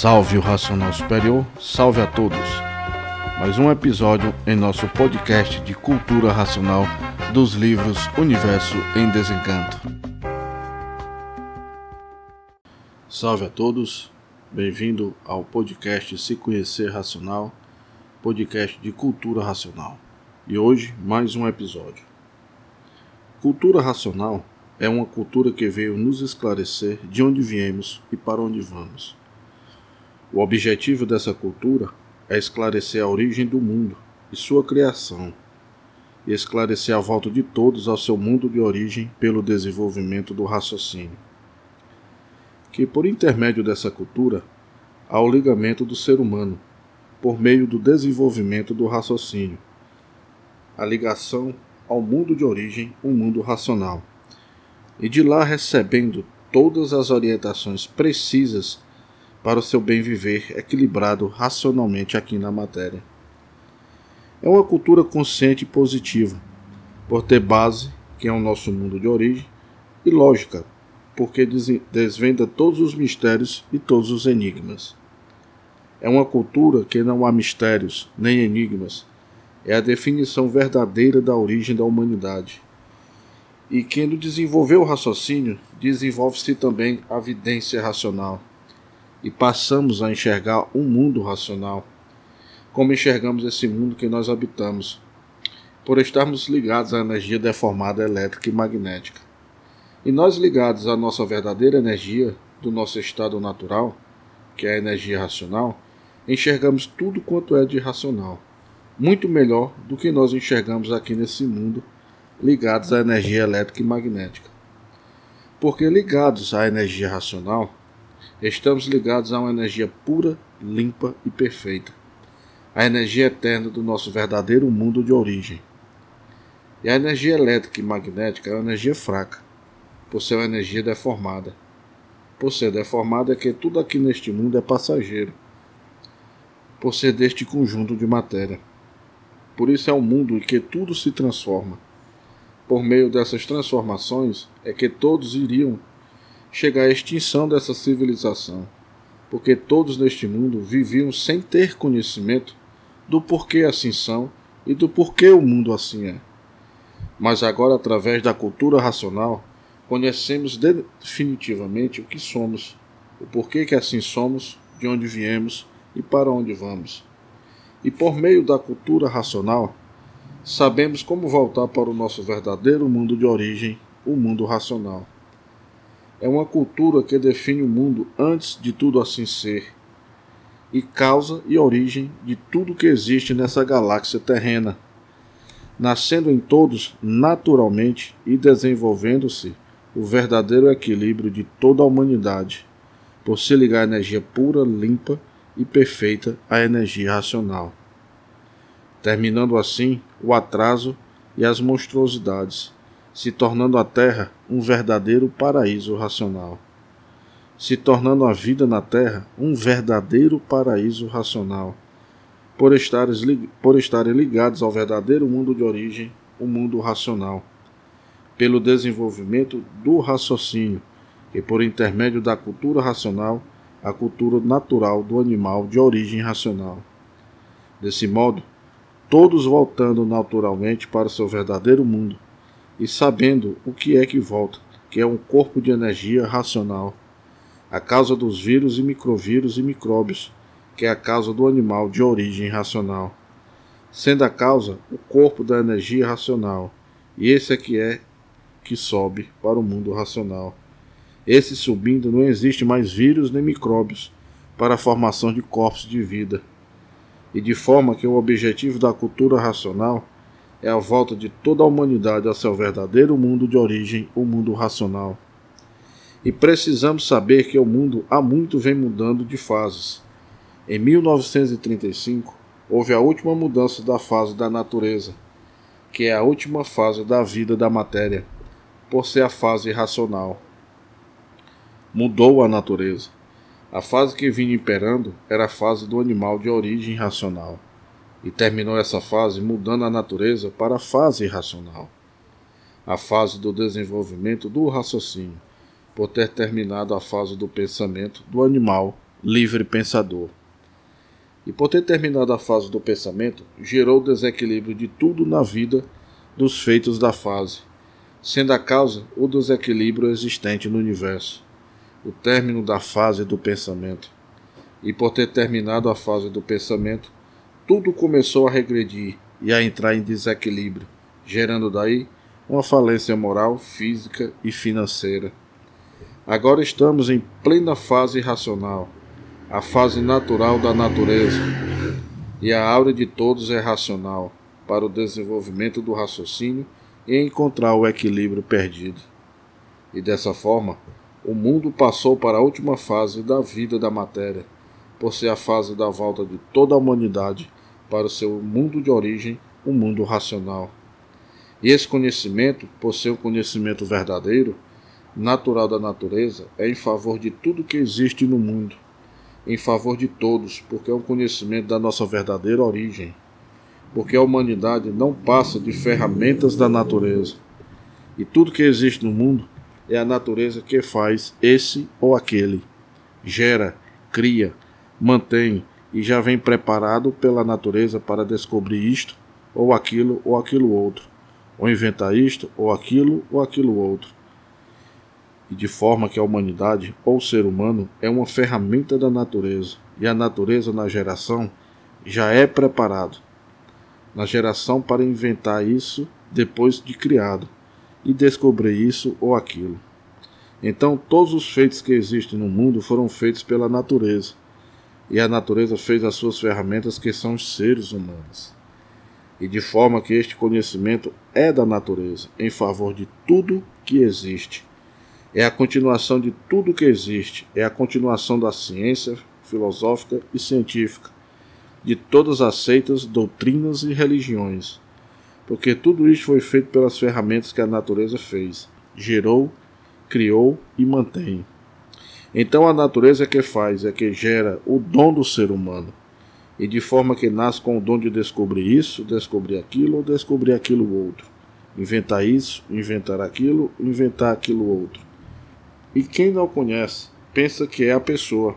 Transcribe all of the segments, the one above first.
Salve o Racional Superior, salve a todos. Mais um episódio em nosso podcast de cultura racional dos livros Universo em Desencanto. Salve a todos, bem-vindo ao podcast Se Conhecer Racional, podcast de cultura racional. E hoje, mais um episódio. Cultura racional é uma cultura que veio nos esclarecer de onde viemos e para onde vamos. O objetivo dessa cultura é esclarecer a origem do mundo e sua criação, e esclarecer a volta de todos ao seu mundo de origem pelo desenvolvimento do raciocínio. Que por intermédio dessa cultura há o ligamento do ser humano, por meio do desenvolvimento do raciocínio, a ligação ao mundo de origem, o um mundo racional, e de lá recebendo todas as orientações precisas para o seu bem viver equilibrado racionalmente aqui na matéria. É uma cultura consciente e positiva, por ter base, que é o nosso mundo de origem, e lógica, porque desvenda todos os mistérios e todos os enigmas. É uma cultura que não há mistérios nem enigmas, é a definição verdadeira da origem da humanidade. E quem desenvolveu o raciocínio, desenvolve-se também a vidência racional e passamos a enxergar um mundo racional, como enxergamos esse mundo que nós habitamos, por estarmos ligados à energia deformada elétrica e magnética. E nós ligados à nossa verdadeira energia do nosso estado natural, que é a energia racional, enxergamos tudo quanto é de racional, muito melhor do que nós enxergamos aqui nesse mundo ligados à energia elétrica e magnética. Porque ligados à energia racional, Estamos ligados a uma energia pura, limpa e perfeita, a energia eterna do nosso verdadeiro mundo de origem. E a energia elétrica e magnética é uma energia fraca, por ser uma energia deformada. Por ser deformada é que tudo aqui neste mundo é passageiro, por ser deste conjunto de matéria. Por isso é um mundo em que tudo se transforma. Por meio dessas transformações é que todos iriam chegar à extinção dessa civilização, porque todos neste mundo viviam sem ter conhecimento do porquê assim são e do porquê o mundo assim é. Mas agora, através da cultura racional, conhecemos definitivamente o que somos, o porquê que assim somos, de onde viemos e para onde vamos. E por meio da cultura racional, sabemos como voltar para o nosso verdadeiro mundo de origem, o mundo racional é uma cultura que define o mundo antes de tudo assim ser, e causa e origem de tudo que existe nessa galáxia terrena, nascendo em todos naturalmente e desenvolvendo-se o verdadeiro equilíbrio de toda a humanidade, por se ligar à energia pura, limpa e perfeita à energia racional. Terminando assim o atraso e as monstruosidades se tornando a Terra um verdadeiro paraíso racional, se tornando a vida na Terra um verdadeiro paraíso racional, por estarem, por estarem ligados ao verdadeiro mundo de origem, o mundo racional, pelo desenvolvimento do raciocínio e por intermédio da cultura racional, a cultura natural do animal de origem racional. Desse modo, todos voltando naturalmente para seu verdadeiro mundo, e sabendo o que é que volta, que é um corpo de energia racional, a causa dos vírus e microvírus e micróbios, que é a causa do animal de origem racional, sendo a causa o corpo da energia racional, e esse é que é que sobe para o mundo racional. Esse subindo não existe mais vírus nem micróbios para a formação de corpos de vida. E de forma que o objetivo da cultura racional é a volta de toda a humanidade ao seu verdadeiro mundo de origem, o mundo racional. E precisamos saber que o mundo há muito vem mudando de fases. Em 1935, houve a última mudança da fase da natureza, que é a última fase da vida da matéria, por ser a fase racional. Mudou a natureza. A fase que vinha imperando era a fase do animal de origem racional e terminou essa fase mudando a natureza para a fase irracional, a fase do desenvolvimento do raciocínio, por ter terminado a fase do pensamento do animal livre pensador. E por ter terminado a fase do pensamento, gerou o desequilíbrio de tudo na vida dos feitos da fase, sendo a causa o desequilíbrio existente no universo, o término da fase do pensamento. E por ter terminado a fase do pensamento, tudo começou a regredir e a entrar em desequilíbrio, gerando daí uma falência moral, física e financeira. Agora estamos em plena fase racional, a fase natural da natureza, e a aura de todos é racional para o desenvolvimento do raciocínio e encontrar o equilíbrio perdido. E dessa forma, o mundo passou para a última fase da vida da matéria, por ser a fase da volta de toda a humanidade para o seu mundo de origem, o mundo racional. E esse conhecimento, por ser um conhecimento verdadeiro, natural da natureza, é em favor de tudo que existe no mundo, em favor de todos, porque é um conhecimento da nossa verdadeira origem, porque a humanidade não passa de ferramentas da natureza. E tudo que existe no mundo é a natureza que faz esse ou aquele, gera, cria, mantém e já vem preparado pela natureza para descobrir isto ou aquilo ou aquilo outro, ou inventar isto ou aquilo ou aquilo outro. E de forma que a humanidade ou o ser humano é uma ferramenta da natureza, e a natureza na geração já é preparado na geração para inventar isso depois de criado e descobrir isso ou aquilo. Então, todos os feitos que existem no mundo foram feitos pela natureza, e a natureza fez as suas ferramentas que são os seres humanos e de forma que este conhecimento é da natureza, em favor de tudo que existe. É a continuação de tudo que existe, é a continuação da ciência filosófica e científica, de todas as seitas, doutrinas e religiões. Porque tudo isto foi feito pelas ferramentas que a natureza fez, gerou, criou e mantém. Então a natureza é que faz, é que gera o dom do ser humano e de forma que nasce com o dom de descobrir isso, descobrir aquilo ou descobrir aquilo outro. Inventar isso, inventar aquilo, inventar aquilo outro. E quem não conhece, pensa que é a pessoa.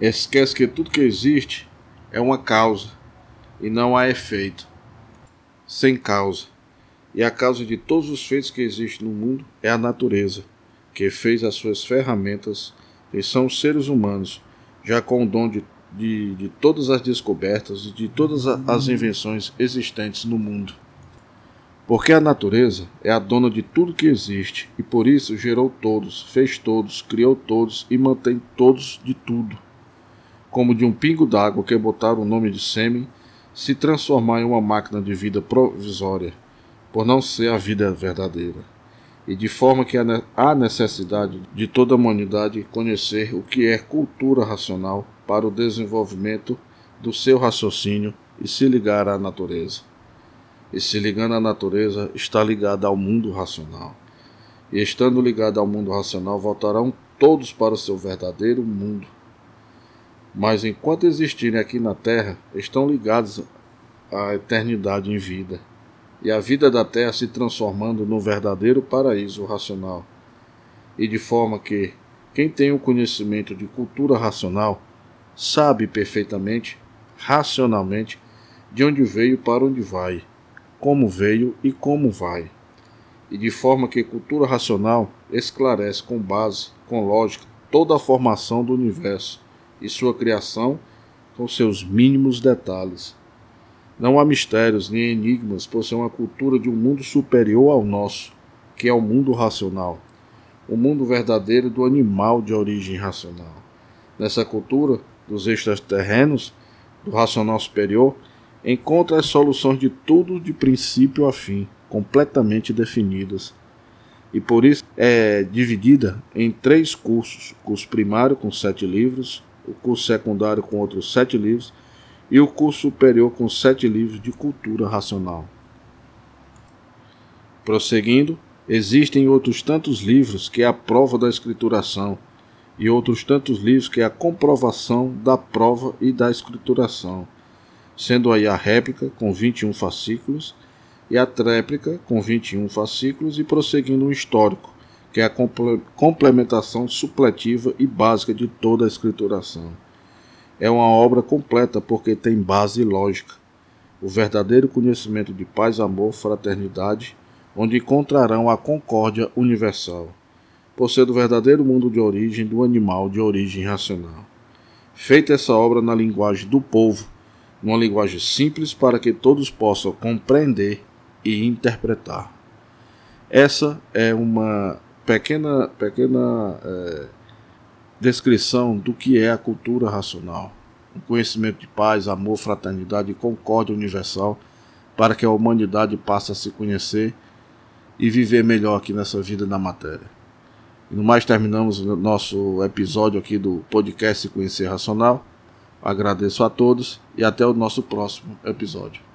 Esquece que tudo que existe é uma causa e não há efeito. Sem causa. E a causa de todos os feitos que existem no mundo é a natureza, que fez as suas ferramentas, e são os seres humanos, já com o dom de de, de todas as descobertas e de todas as invenções existentes no mundo. Porque a natureza é a dona de tudo que existe e por isso gerou todos, fez todos, criou todos e mantém todos de tudo. Como de um pingo d'água que botaram o nome de sêmen se transformar em uma máquina de vida provisória, por não ser a vida verdadeira. E de forma que há necessidade de toda a humanidade conhecer o que é cultura racional para o desenvolvimento do seu raciocínio e se ligar à natureza. E se ligando à natureza, está ligado ao mundo racional. E estando ligado ao mundo racional, voltarão todos para o seu verdadeiro mundo. Mas enquanto existirem aqui na Terra, estão ligados à eternidade em vida, e a vida da Terra se transformando no verdadeiro paraíso racional. E de forma que quem tem o conhecimento de cultura racional sabe perfeitamente, racionalmente, de onde veio para onde vai, como veio e como vai. E de forma que cultura racional esclarece com base, com lógica, toda a formação do universo e sua criação com seus mínimos detalhes. Não há mistérios nem enigmas por ser uma cultura de um mundo superior ao nosso, que é o mundo racional, o mundo verdadeiro do animal de origem racional. Nessa cultura, dos extraterrenos, do racional superior, encontra as soluções de tudo de princípio a fim, completamente definidas. E por isso é dividida em três cursos: o curso primário com sete livros, o curso secundário com outros sete livros e o curso superior com sete livros de cultura racional. Prosseguindo, existem outros tantos livros que é a prova da escrituração, e outros tantos livros que é a comprovação da prova e da escrituração, sendo aí a réplica com 21 fascículos e a tréplica com 21 fascículos e prosseguindo um histórico que é a complementação supletiva e básica de toda a escrituração. É uma obra completa porque tem base lógica, o verdadeiro conhecimento de paz, amor, fraternidade, onde encontrarão a concórdia universal, por ser do verdadeiro mundo de origem do animal de origem racional. Feita essa obra na linguagem do povo, numa linguagem simples para que todos possam compreender e interpretar. Essa é uma pequena, pequena é, descrição do que é a cultura racional. Um conhecimento de paz, amor, fraternidade e concórdia universal para que a humanidade passe a se conhecer e viver melhor aqui nessa vida da matéria. E no mais terminamos o nosso episódio aqui do podcast Conhecer Racional. Agradeço a todos e até o nosso próximo episódio.